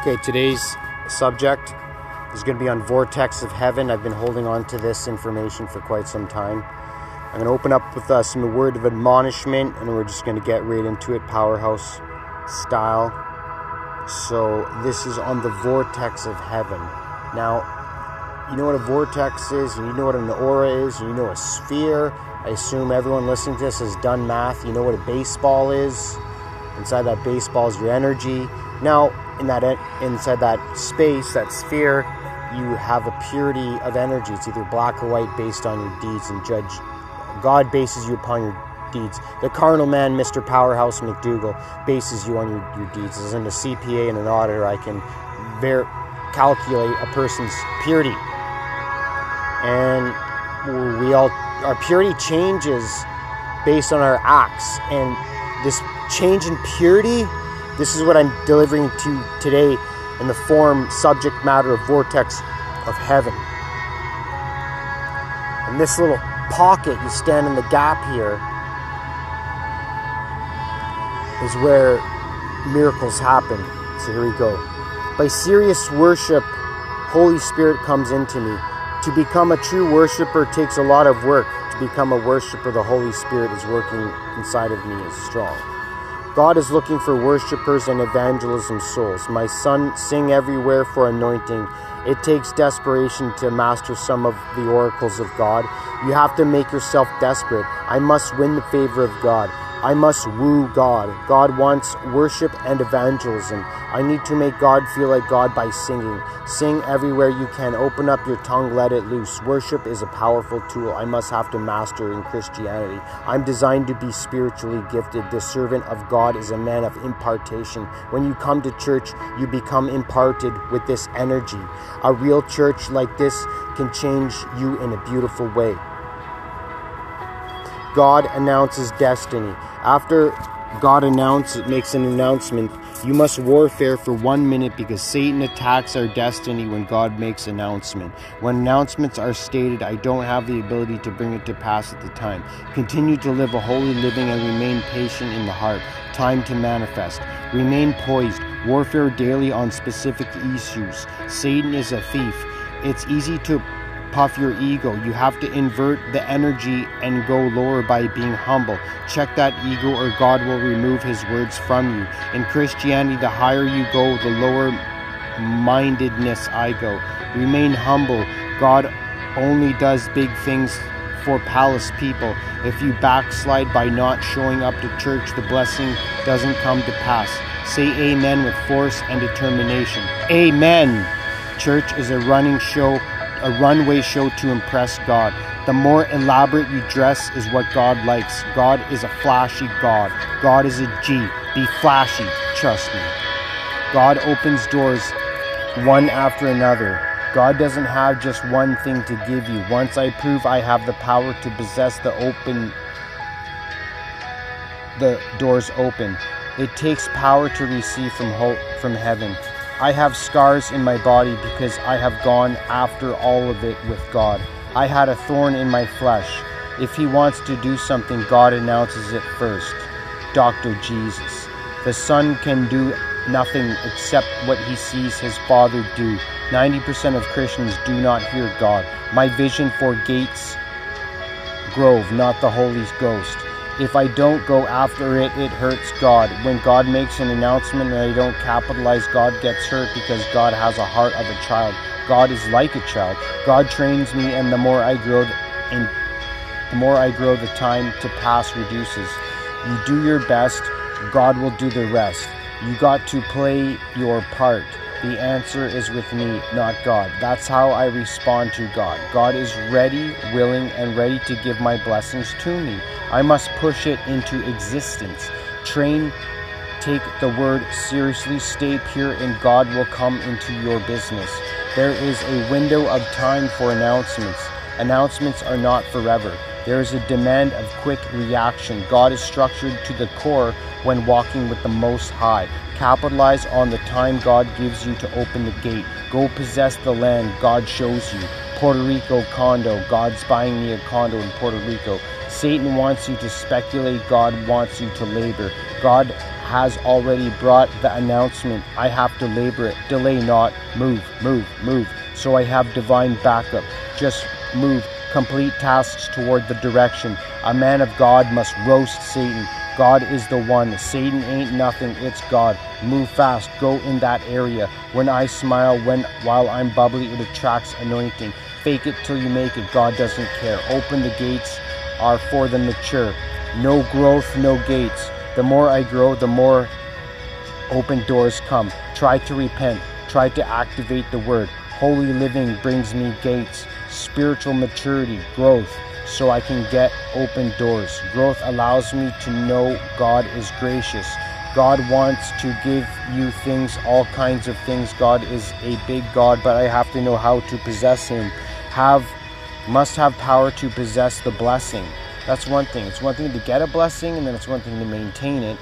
Okay, today's subject is going to be on Vortex of Heaven. I've been holding on to this information for quite some time. I'm going to open up with uh, some word of admonishment and we're just going to get right into it, powerhouse style. So, this is on the Vortex of Heaven. Now, you know what a vortex is, and you know what an aura is, and you know a sphere. I assume everyone listening to this has done math. You know what a baseball is. Inside that baseball is your energy. Now, in that inside that space, that sphere, you have a purity of energy. It's either black or white based on your deeds, and judge God bases you upon your deeds. The carnal man, Mr. Powerhouse McDoogle, bases you on your, your deeds. As in a CPA and an auditor, I can ver- calculate a person's purity and we all our purity changes based on our acts and this change in purity this is what i'm delivering to today in the form subject matter of vortex of heaven in this little pocket you stand in the gap here is where miracles happen so here we go by serious worship holy spirit comes into me to become a true worshiper takes a lot of work. To become a worshiper, the Holy Spirit is working inside of me is strong. God is looking for worshipers and evangelism souls. My son, sing everywhere for anointing. It takes desperation to master some of the oracles of God. You have to make yourself desperate. I must win the favor of God. I must woo God. God wants worship and evangelism. I need to make God feel like God by singing. Sing everywhere you can. Open up your tongue, let it loose. Worship is a powerful tool I must have to master in Christianity. I'm designed to be spiritually gifted. The servant of God is a man of impartation. When you come to church, you become imparted with this energy. A real church like this can change you in a beautiful way. God announces destiny. After God announces, makes an announcement, you must warfare for one minute because Satan attacks our destiny when God makes announcement. When announcements are stated, I don't have the ability to bring it to pass at the time. Continue to live a holy living and remain patient in the heart. Time to manifest. Remain poised. Warfare daily on specific issues. Satan is a thief. It's easy to puff your ego. You have to invert the energy and go lower by being humble. Check that ego, or God will remove his words from you. In Christianity, the higher you go, the lower mindedness I go. Remain humble. God only does big things for palace people. If you backslide by not showing up to church, the blessing doesn't come to pass. Say amen with force and determination. Amen. Church is a running show a runway show to impress God. The more elaborate you dress is what God likes. God is a flashy God. God is a G. Be flashy, trust me. God opens doors one after another. God doesn't have just one thing to give you. Once I prove I have the power to possess the open the doors open. It takes power to receive from hope from heaven. I have scars in my body because I have gone after all of it with God. I had a thorn in my flesh. If He wants to do something, God announces it first. Dr. Jesus. The Son can do nothing except what he sees his Father do. 90% of Christians do not hear God. My vision for Gates Grove, not the Holy Ghost. If I don't go after it, it hurts God. When God makes an announcement and I don't capitalize, God gets hurt because God has a heart of a child. God is like a child. God trains me, and the more I grow, in, the more I grow, the time to pass reduces. You do your best, God will do the rest. You got to play your part. The answer is with me, not God. That's how I respond to God. God is ready, willing, and ready to give my blessings to me. I must push it into existence. Train, take the word seriously, stay pure, and God will come into your business. There is a window of time for announcements. Announcements are not forever. There is a demand of quick reaction. God is structured to the core when walking with the Most High. Capitalize on the time God gives you to open the gate. Go possess the land God shows you. Puerto Rico condo. God's buying me a condo in Puerto Rico. Satan wants you to speculate. God wants you to labor. God has already brought the announcement. I have to labor it. Delay not. Move, move, move. So I have divine backup. Just move. Complete tasks toward the direction. A man of God must roast Satan. God is the one. Satan ain't nothing. It's God. Move fast. Go in that area. When I smile, when while I'm bubbly, it attracts anointing. Fake it till you make it. God doesn't care. Open the gates are for the mature. No growth, no gates. The more I grow, the more open doors come. Try to repent. Try to activate the word. Holy living brings me gates. Spiritual maturity, growth, so I can get open doors. Growth allows me to know God is gracious. God wants to give you things, all kinds of things. God is a big God, but I have to know how to possess Him. Have must have power to possess the blessing. That's one thing. It's one thing to get a blessing, and then it's one thing to maintain it.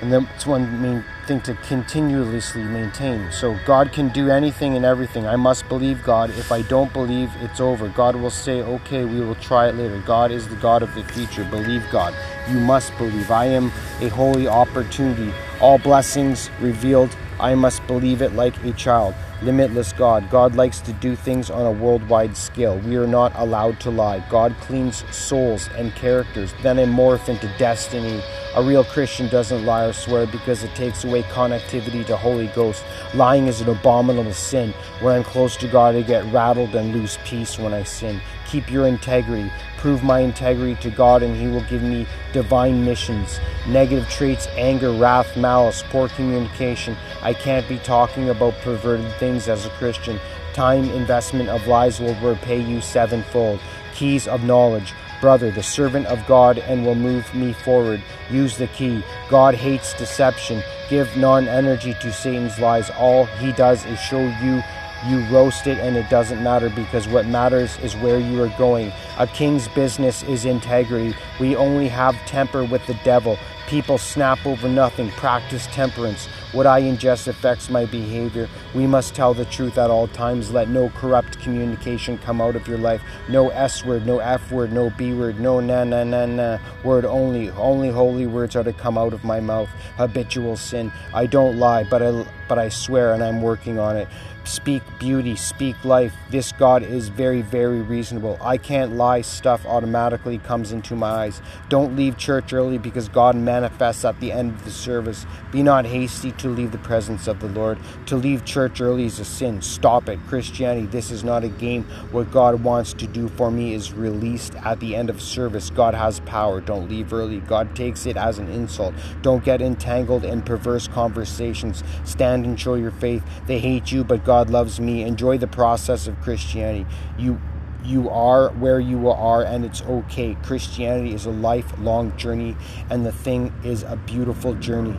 And then it's one main thing to continuously maintain. So God can do anything and everything. I must believe God. If I don't believe, it's over. God will say, okay, we will try it later. God is the God of the future. Believe God. You must believe. I am a holy opportunity. All blessings revealed. I must believe it like a child limitless God. God likes to do things on a worldwide scale. We are not allowed to lie. God cleans souls and characters, then they morph into destiny. A real Christian doesn't lie or swear because it takes away connectivity to Holy Ghost. Lying is an abominable sin. When I'm close to God, I get rattled and lose peace when I sin. Keep your integrity. Prove my integrity to God, and He will give me divine missions. Negative traits, anger, wrath, malice, poor communication. I can't be talking about perverted things as a Christian. Time investment of lies will repay you sevenfold. Keys of knowledge. Brother, the servant of God, and will move me forward. Use the key. God hates deception. Give non energy to Satan's lies. All he does is show you you roast it and it doesn't matter because what matters is where you are going. A king's business is integrity. We only have temper with the devil. People snap over nothing, practice temperance. What I ingest affects my behavior. We must tell the truth at all times. Let no corrupt communication come out of your life. No S word, no F word, no B word, no na na na na word only. Only holy words are to come out of my mouth. Habitual sin. I don't lie, but I but I swear and I'm working on it. Speak beauty, speak life. This God is very, very reasonable. I can't lie, stuff automatically comes into my eyes. Don't leave church early because God manifests at the end of the service. Be not hasty to leave the presence of the Lord. To leave church early is a sin. Stop it. Christianity, this is not a game. What God wants to do for me is released at the end of service. God has power. Don't leave early. God takes it as an insult. Don't get entangled in perverse conversations. Stand and show your faith. They hate you, but God loves me. Enjoy the process of Christianity. You you are where you are and it's okay. Christianity is a lifelong journey and the thing is a beautiful journey.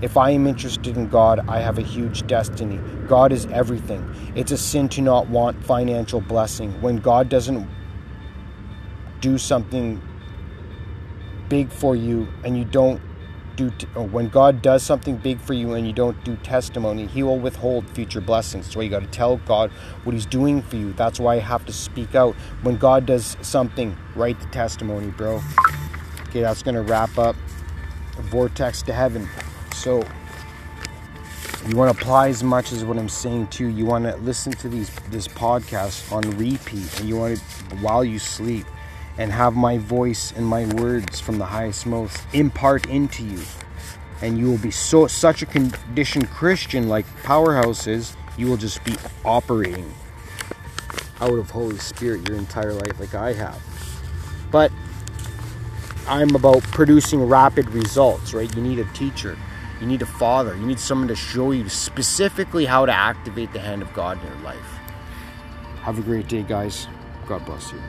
If I am interested in God, I have a huge destiny. God is everything. It's a sin to not want financial blessing. When God doesn't do something big for you and you don't do when God does something big for you and you don't do testimony, He will withhold future blessings. So you got to tell God what He's doing for you. That's why you have to speak out. When God does something, write the testimony, bro. Okay, that's gonna wrap up Vortex to Heaven. So you want to apply as much as what I'm saying to you. You want to listen to these this podcast on repeat, and you want to while you sleep and have my voice and my words from the highest most impart into you. And you will be so such a conditioned christian like powerhouse is you will just be operating out of holy spirit your entire life like i have. But i'm about producing rapid results right? You need a teacher. You need a father. You need someone to show you specifically how to activate the hand of god in your life. Have a great day guys. God bless you